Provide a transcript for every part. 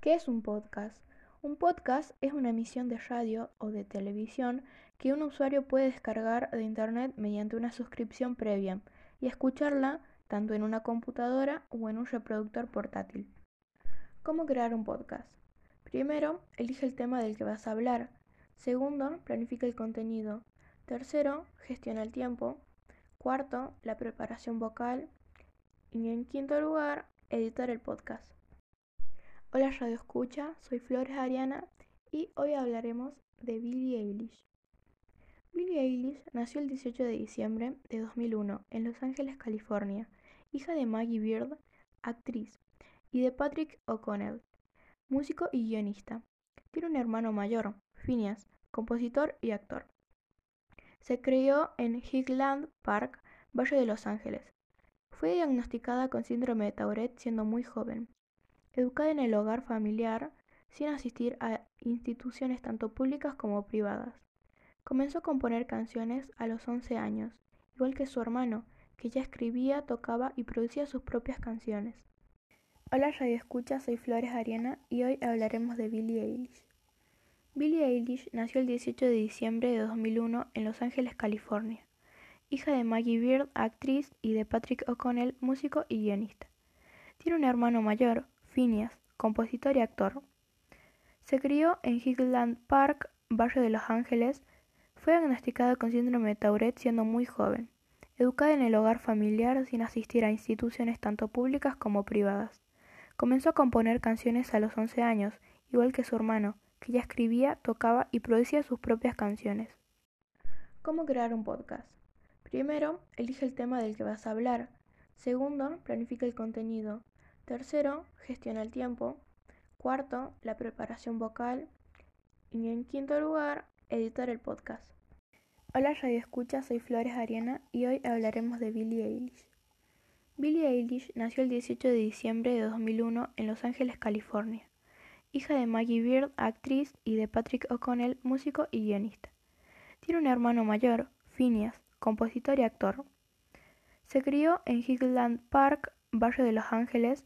¿Qué es un podcast? Un podcast es una emisión de radio o de televisión que un usuario puede descargar de Internet mediante una suscripción previa y escucharla tanto en una computadora o en un reproductor portátil. ¿Cómo crear un podcast? Primero, elige el tema del que vas a hablar. Segundo, planifica el contenido. Tercero, gestiona el tiempo. Cuarto, la preparación vocal. Y en quinto lugar, editar el podcast. Hola Radio Escucha, soy Flores Ariana y hoy hablaremos de Billie Eilish. Billie Eilish nació el 18 de diciembre de 2001 en Los Ángeles, California, hija de Maggie Beard, actriz, y de Patrick O'Connell, músico y guionista. Tiene un hermano mayor, Phineas, compositor y actor. Se crió en Highland Park, barrio de Los Ángeles. Fue diagnosticada con síndrome de Tourette siendo muy joven educada en el hogar familiar sin asistir a instituciones tanto públicas como privadas. Comenzó a componer canciones a los 11 años, igual que su hermano, que ya escribía, tocaba y producía sus propias canciones. Hola Radio Escucha, soy Flores Ariana y hoy hablaremos de Billie Eilish. Billie Eilish nació el 18 de diciembre de 2001 en Los Ángeles, California, hija de Maggie Beard, actriz, y de Patrick O'Connell, músico y guionista. Tiene un hermano mayor, Phineas, compositor y actor. Se crió en Highland Park, barrio de Los Ángeles. Fue diagnosticada con síndrome de Tourette siendo muy joven. Educada en el hogar familiar sin asistir a instituciones tanto públicas como privadas. Comenzó a componer canciones a los 11 años, igual que su hermano, que ya escribía, tocaba y producía sus propias canciones. ¿Cómo crear un podcast? Primero, elige el tema del que vas a hablar. Segundo, planifica el contenido. Tercero, gestiona el tiempo. Cuarto, la preparación vocal. Y en quinto lugar, editar el podcast. Hola Radio Escucha, soy Flores Ariana y hoy hablaremos de Billie Eilish. Billie Eilish nació el 18 de diciembre de 2001 en Los Ángeles, California, hija de Maggie Beard, actriz, y de Patrick O'Connell, músico y guionista. Tiene un hermano mayor, Phineas, compositor y actor. Se crió en Highland Park, barrio de Los Ángeles,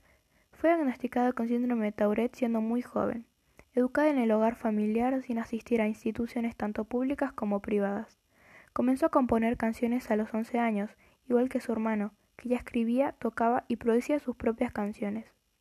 fue diagnosticada con síndrome de Tourette siendo muy joven, educada en el hogar familiar sin asistir a instituciones tanto públicas como privadas. Comenzó a componer canciones a los 11 años, igual que su hermano, que ya escribía, tocaba y producía sus propias canciones.